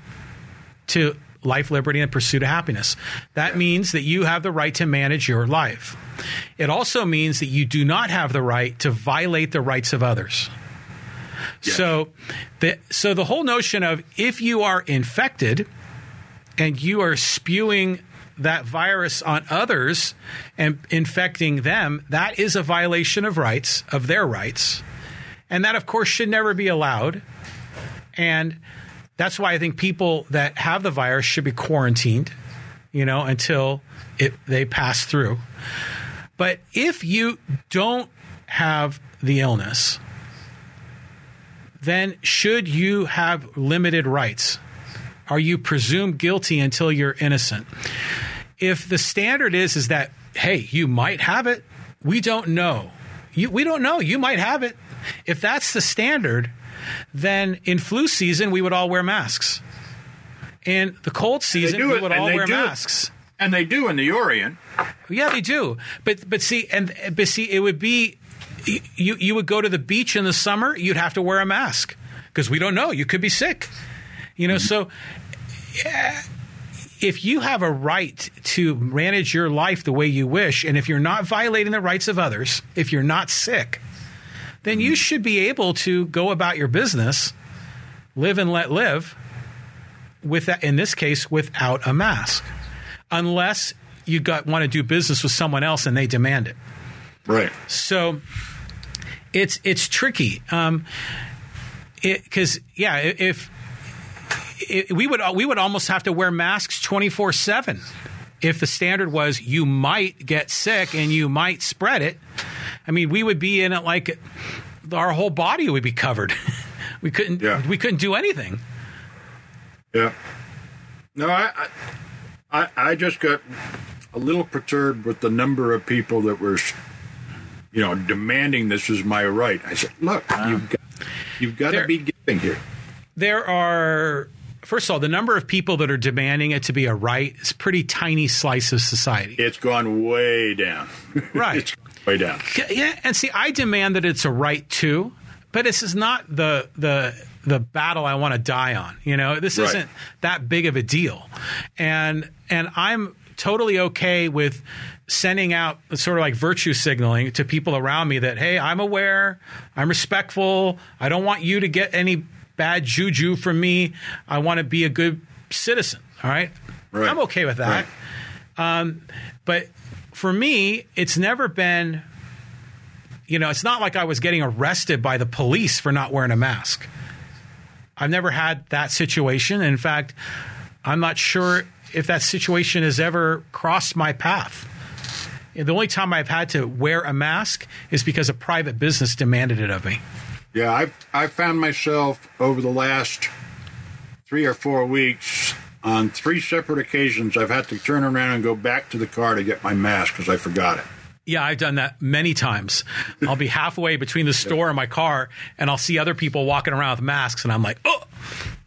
to life, liberty, and pursuit of happiness. That means that you have the right to manage your life. It also means that you do not have the right to violate the rights of others. So, the so the whole notion of if you are infected and you are spewing that virus on others and infecting them, that is a violation of rights, of their rights. And that, of course, should never be allowed. And that's why I think people that have the virus should be quarantined, you know, until it, they pass through. But if you don't have the illness, then should you have limited rights? Are you presumed guilty until you're innocent? If the standard is is that hey, you might have it, we don't know. You, we don't know. You might have it. If that's the standard, then in flu season we would all wear masks. In the cold season we would
and
all wear
do it.
masks.
And they do in the Orient.
Yeah, they do. But but see, and but see, it would be you you would go to the beach in the summer, you'd have to wear a mask because we don't know. You could be sick. You know, so yeah, if you have a right to manage your life the way you wish, and if you're not violating the rights of others, if you're not sick, then you should be able to go about your business, live and let live, with that, in this case, without a mask, unless you got want to do business with someone else and they demand it.
Right.
So it's it's tricky um, because yeah, if it, we would we would almost have to wear masks twenty four seven if the standard was you might get sick and you might spread it. I mean, we would be in it like our whole body would be covered. we couldn't
Yeah.
we couldn't do anything.
Yeah. No, I, I, I, just got a little perturbed with the number of people that were, you know, demanding this is my right. I said, look, you've got, you've got
There-
to be giving here.
There are first of all the number of people that are demanding it to be a right is a pretty tiny slice of society.
It's gone way down.
Right.
it's way down.
Yeah, and see, I demand that it's a right too, but this is not the the the battle I want to die on. You know, this
Right.
isn't that big of a deal, and and I'm totally okay with sending out sort of like virtue signaling to people around me that hey, I'm aware, I'm respectful, I don't want you to get any bad juju from me. I want to be a good citizen. All right,
Right.
I'm okay with that. Um, but for me, it's never been you know, it's not like I was getting arrested by the police for not wearing a mask. I've never had that situation. In fact, I'm not sure if that situation has ever crossed my path. The only time I've had to wear a mask is because a private business demanded it of me.
Yeah, I've I've found myself over the last three or four weeks on three separate occasions. I've had to turn around and go back to the car to get my mask because I forgot it.
Yeah, I've done that many times. I'll be halfway between the store and my car, and I'll see other people walking around with masks, and I'm like, oh,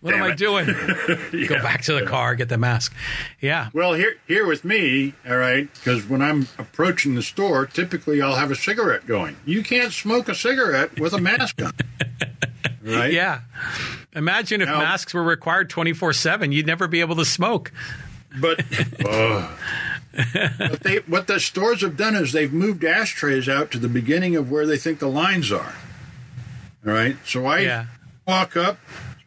what
Damn
am I
it."
doing? Go back to the car, get the mask. Yeah.
Well, here here with me, all right, because when I'm approaching the store, typically I'll have a cigarette going. You can't smoke a cigarette with a mask on, right?
Yeah. Imagine if
Now-
masks were required 24 7, you'd never be able to smoke.
But, uh, but they, what the stores have done is they've moved ashtrays out to the beginning of where they think the lines are. All right, so I
Yeah.
walk up,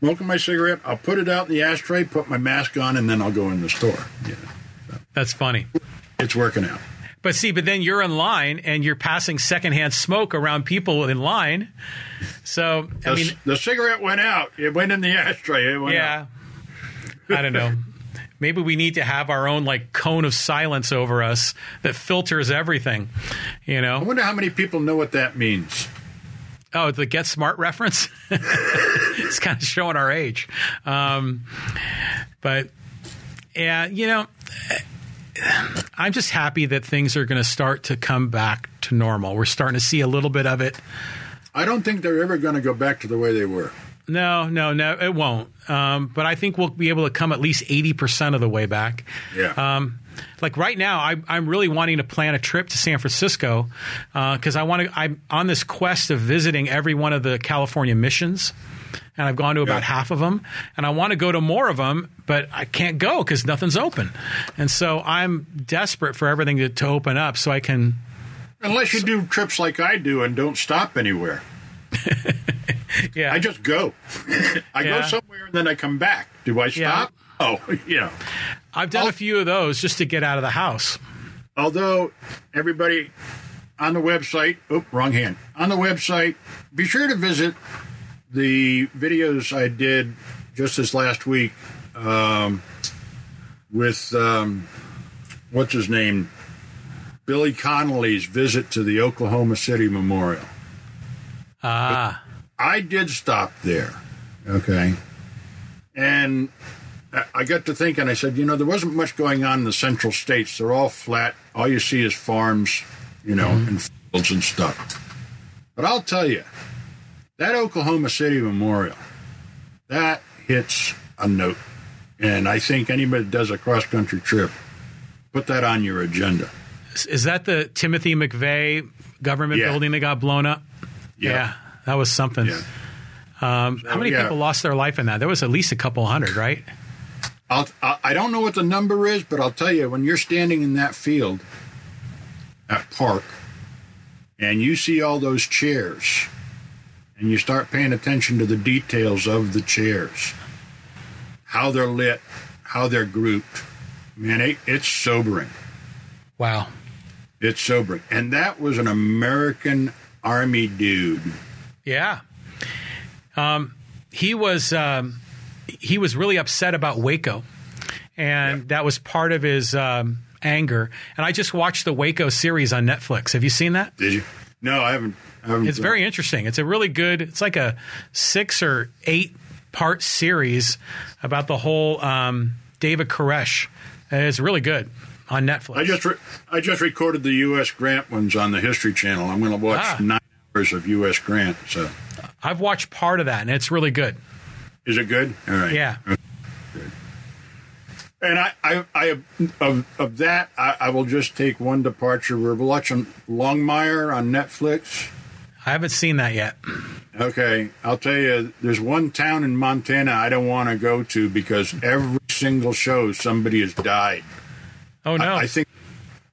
smoking my cigarette. I'll put it out in the ashtray, put my mask on, and then I'll go in the store. Yeah,
That's funny.
it's working out.
But see, but then you're in line and you're passing secondhand smoke around people in line. So, I
The,
mean,
the cigarette went out. It went in the ashtray. It went out.
yeah. I don't know. Maybe we need to have our own like cone of silence over us that filters everything. You know.
I wonder how many people know what that means.
Oh, the Get Smart reference. it's kind of showing our age. Um, but yeah, you know, I'm just happy that things are going to start to come back to normal. We're starting to see a little bit of it.
I don't think they're ever going to go back to the way they were.
No, no, no, it won't. Um, but I think we'll be able to come at least 80% of the way back.
Yeah.
Um, like right now, I, I'm really wanting to plan a trip to San Francisco uh, because I want to. I'm on this quest of visiting every one of the California missions, and I've gone to about
Yeah.
half of them, and I want to go to more of them, but I can't go because nothing's open, and so I'm desperate for everything to, to open up so I can.
Unless you do trips like I do and don't stop anywhere.
Yeah,
I just go. I
Yeah.
go somewhere and then I come back. Do I stop? Oh, you know.
I've done a few of those just to get out of the house.
Although everybody on the website, oh, wrong hand. On the website, be sure to visit the videos I did just this last week um, with um, what's his name, Billy Connolly's visit to the Oklahoma City Memorial.
Ah,
I did stop there. Okay. And I- I got to thinking, I said, you know, there wasn't much going on in the central states. They're all flat. All you see is farms, you know, and fields and stuff. But I'll tell you, that Oklahoma City Memorial, that hits a note. And I think anybody that does a cross country trip, put that on your agenda.
Is- is that the Timothy McVeigh government
Yeah.
building that got blown up? Yeah, that was something.
Yeah.
Um, how many
yeah.
people lost their life in that? There was at least a couple hundred, right?
I'll, I I don't know what the number is, but I'll tell you, when you're standing in that field at park and you see all those chairs and you start paying attention to the details of the chairs, how they're lit, how they're grouped, man, it, it's sobering.
Wow.
It's sobering. And that was an American Army dude.
Yeah. Um, he was um, he was really upset about Waco, and that was part of his um, anger. And I just watched the Waco series on Netflix. Have you seen that?
Did you? No, I haven't. I haven't
It's very interesting. It's a really good. It's like a six or eight part series about the whole um, David Koresh. And It's really good on Netflix.
I just re- I just recorded the U.S. Grant ones on the History Channel. I'm going to watch
Ah.
nine hours of U.S. Grant. So,
I've watched part of that, and it's really good.
Is it good? All right.
Yeah.
And I, I, I of, of that, I, I will just take one departure. We're watching Longmire on Netflix.
I haven't seen that yet.
Okay, I'll tell you, there's one town in Montana I don't want to go to because every single show somebody has died.
Oh no!
I think,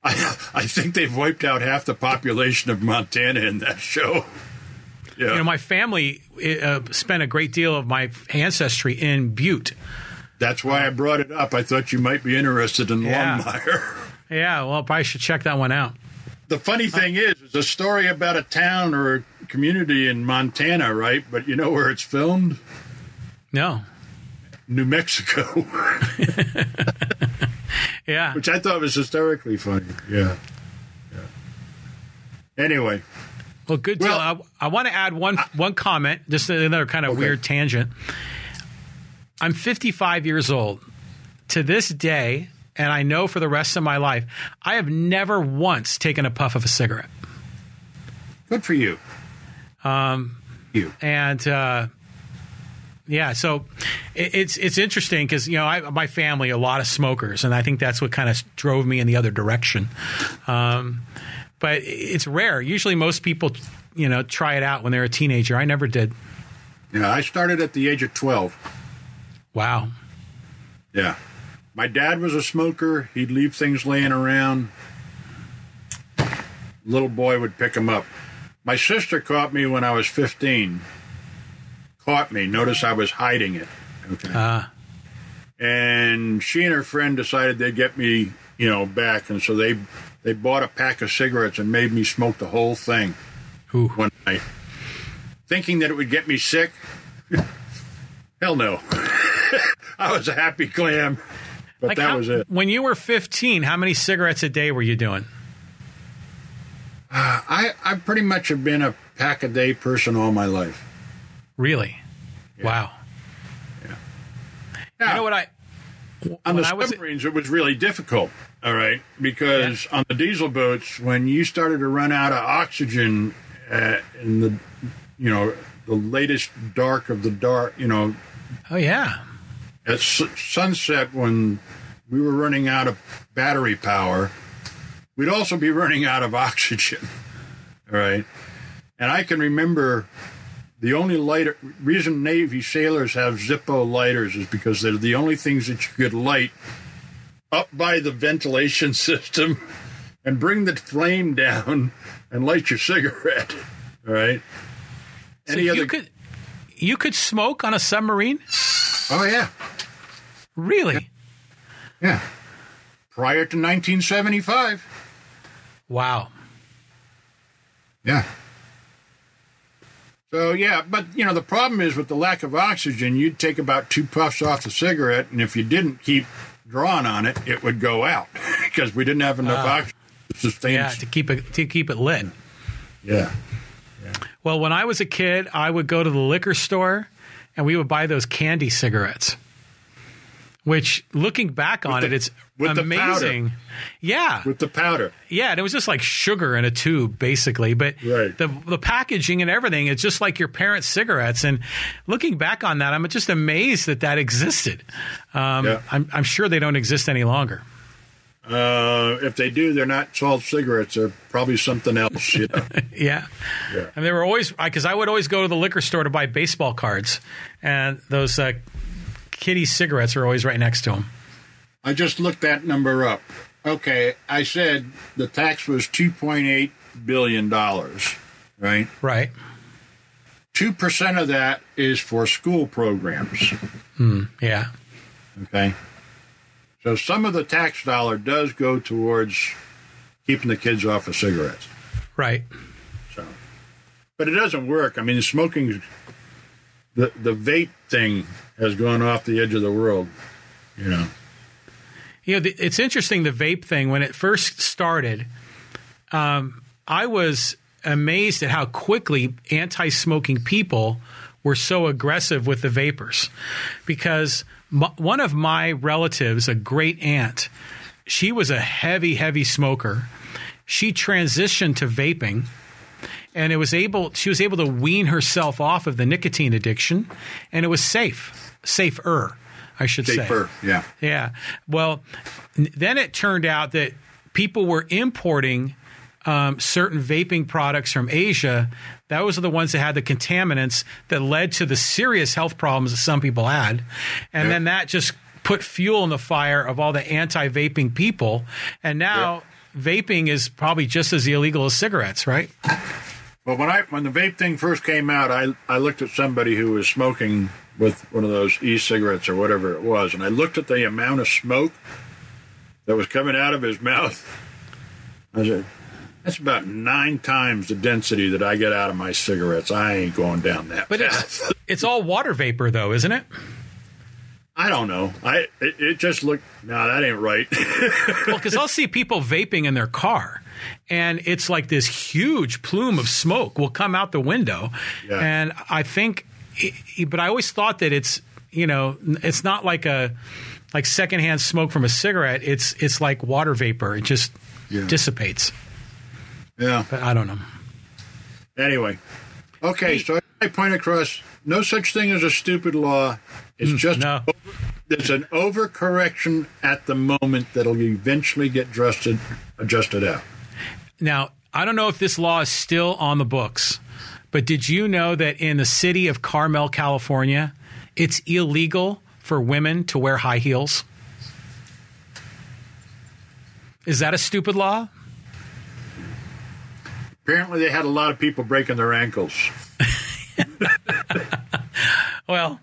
I, I think they've wiped out half the population of Montana in that show. Yeah.
you know, my family uh, spent a great deal of my ancestry in Butte.
That's why I brought it up. I thought you might be interested in
Yeah.
Longmire.
Yeah, well, probably should check that one out.
The funny thing is, it's a story about a town or a community in Montana, right? But you know where it's filmed?
No,
New Mexico,
yeah,
which I thought was hysterically funny. Yeah. yeah. Anyway,
well, good
Well,
deal. I, I want to add one one comment, just another kind of
Okay.
weird tangent. I'm 55 years old. To this day, and I know for the rest of my life, I have never once taken a puff of a cigarette.
good for you. Um, you.
and uh, yeah, so it, it's it's interesting because you know I, my family a lot of smokers, and I think that's what kind of drove me in the other direction. Um, but it's rare. Usually, most people you know try it out when they're a teenager. I never did.
Yeah, I started at the age of 12.
Wow.
Yeah. My dad was a smoker. He'd leave things laying around. Little boy would pick them up. My sister caught me when I was 15. Caught me. Notice I was hiding it. Okay.
Uh,
and she and her friend decided they'd get me, you know, back. And so they they bought a pack of cigarettes and made me smoke the whole thing
ooh.
one night, thinking that it would get me sick. Hell no. I was a happy clam, but
Like
that
how-
was it.
When you were 15, how many cigarettes a day were you doing?
Uh, I, I pretty much have been a pack a day person all my life.
Really? Wow.
Now,
You know what I?
on the
I was-
submarines, it was really difficult. All right, because on the diesel boats, when you started to run out of oxygen uh, in the, you know, the latest dark of the dark, you know,
Oh yeah.
at s- sunset when we were running out of battery power, we'd also be running out of oxygen. All right. And I can remember the only lighter reason Navy sailors have Zippo lighters is because they're the only things that you could light up by the ventilation system and bring the flame down and light your cigarette. All right.
So you could you could smoke on a submarine?
Oh yeah.
Really?
Yeah. Prior to 1975.
Wow.
Yeah. So yeah, but you know the problem is with the lack of oxygen, you'd take about two puffs off the cigarette, and if you didn't keep drawing on it, it would go out because we didn't have enough uh, oxygen to sustain.
Yeah, to keep it to keep it lit.
Yeah.
yeah. Well, when I was a kid, I would go to the liquor store, and we would buy those candy cigarettes. Which, looking back on
the,
it, it's amazing. Yeah,
with the powder.
Yeah, and it was just like sugar in a tube, basically. But
right.
the the packaging and everything, it's just like your parents' cigarettes. And looking back on that, I'm just amazed that that existed. Um, yeah. I'm, I'm sure they don't exist any longer.
Uh, if they do, they're not salt cigarettes. They're probably something else. You know?
yeah.
yeah.
And they were always because I would always go to the liquor store to buy baseball cards, and those uh, kitty cigarettes are always right next to him.
I just looked that number up. Okay, I said the tax was two point eight billion dollars, right?
Right.
Two percent of that is for school programs.
Hmm. Yeah.
Okay. So some of the tax dollar does go towards keeping the kids off of cigarettes.
Right.
So, but it doesn't work. I mean, smoking, the the vape thing has gone off the edge of the world. You know.
You know, it's interesting the vape thing when it first started. Um, I was amazed at how quickly anti-smoking people were so aggressive with the vapors, because m- one of my relatives, a great aunt, she was a heavy, heavy smoker. She transitioned to vaping and it was able she was able to wean herself off of the nicotine addiction and it was safe safer, I should
safer,
say.
yeah.
Yeah. Well, n- then it turned out that people were importing um, certain vaping products from Asia. Those are the ones that had the contaminants that led to the serious health problems that some people had. And yeah. then that just put fuel in the fire of all the anti vaping people. And now yeah. vaping is probably just as illegal as cigarettes, right?
Well, when I when the vape thing first came out, I I looked at somebody who was smoking with one of those e-cigarettes or whatever it was, and I looked at the amount of smoke that was coming out of his mouth. I said, "That's about nine times the density that I get out of my cigarettes. I ain't going down that."
But it's, it's all water vapor, though, isn't it?
I don't know. I it, it just looked. No, that ain't right.
well, because I'll see people vaping in their car, and it's like this huge plume of smoke will come out the window,
yeah.
and I think but I always thought that it's you know it's not like a like secondhand smoke from a cigarette. It's it's like water vapor. It just yeah. dissipates.
Yeah,
but I don't know.
Anyway, okay. So I point across. No such thing as a stupid law. It's mm, just
no.
there's an overcorrection at the moment that'll eventually get adjusted adjusted out.
Now I don't know if this law is still on the books. But did you know that in the city of Carmel, California, it's illegal for women to wear high heels? Is that a stupid law?
Apparently, they had a lot of people breaking their ankles.
well,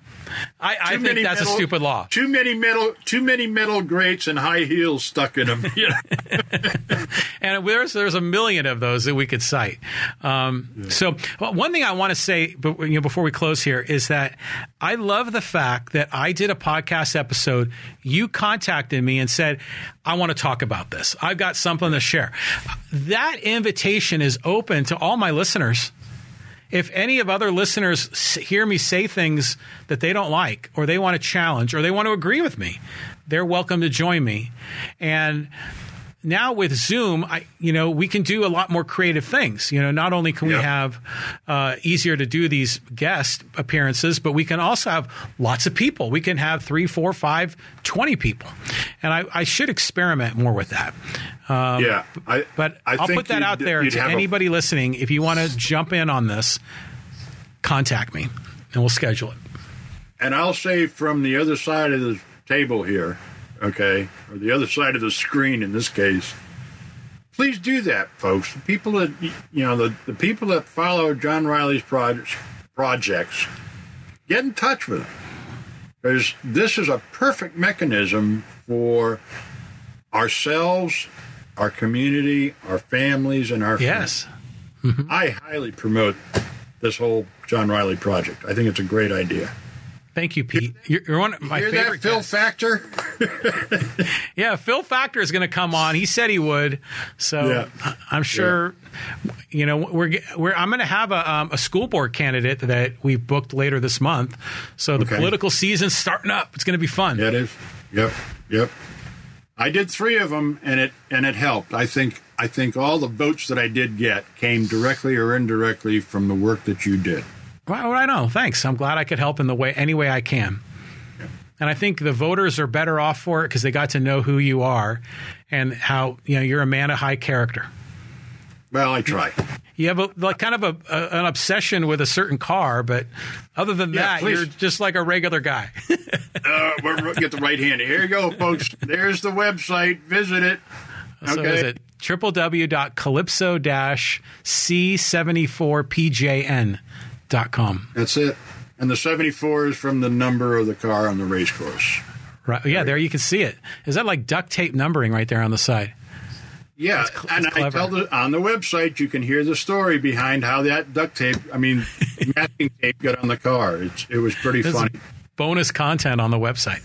I, I think that's a stupid law.
Too many metal, too many metal grates and high heels stuck in them.
and there's there's a million of those that we could cite. Um, yeah. So one thing I want to say, but you know, before we close here, is that I love the fact that I did a podcast episode. You contacted me and said, "I want to talk about this. I've got something to share." That invitation is open to all my listeners if any of other listeners hear me say things that they don't like or they want to challenge or they want to agree with me, they're welcome to join me. And now with Zoom, I you know we can do a lot more creative things. You know, not only can we have uh, easier to do these guest appearances, but we can also have lots of people. We can have three, four, five, twenty people, and I, I should experiment more with that. Um,
yeah, I,
but
I
I'll
think
put that out there to
have a-
anybody listening. If you want to jump in on this, contact me, and we'll schedule it.
And I'll say from the other side of the table here, okay, or the other side of the screen in this case, please do that, folks. The people that you know, the, the people that follow John Riley's projects, projects, get in touch with them because this is a perfect mechanism for ourselves, our community, our families, and our
Yes.
friends. I highly promote this whole John Riley project. I think it's a great idea.
Thank you, Pete. You're, you're one of my
Hear
favorite.
that, Phil. Factor?
Yeah, Phil Factor is going to come on. He said he would, so
Yeah.
I'm sure. You know, we're we're I'm going to have a um, a school board candidate that we booked later this month. So the
Okay.
political season's starting up. It's going to be fun.
Yeah, it is. Yep, yep. I did three of them, and it and it helped. I think I think all the votes that I did get came directly or indirectly from the work that you did.
Well, I know. Thanks. I'm glad I could help in the way any way I can. And I think the voters are better off for it because they got to know who you are and how you know you're a man of high character.
Well, I try.
You have a like kind of a, a an obsession with a certain car, but other than
Yeah,
that,
please.
you're just like a regular guy.
Uh, get the right hand. Here you go, folks. There's the website. Visit it.
So
Okay.
is it www.calypso-c74pjn.com.
That's it. And the 74 is from the number of the car on the race course.
Right. Yeah, there you can see it. Is that like duct tape numbering right there on the side?
Yeah,
cl-
and I tell the on the website you can hear the story behind how that duct tape, I mean, masking tape got on the car. It's, it was pretty funny.
bonus content on the website.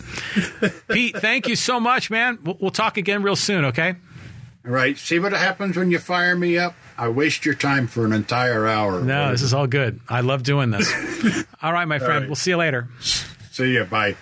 Pete, thank you so much, man. We'll, we'll talk again real soon, okay?
All right. See what happens when you fire me up? I waste your time for an entire hour.
No, this is all good. I love doing this. all right, my friend.
right.
We'll see you later.
See you. Bye.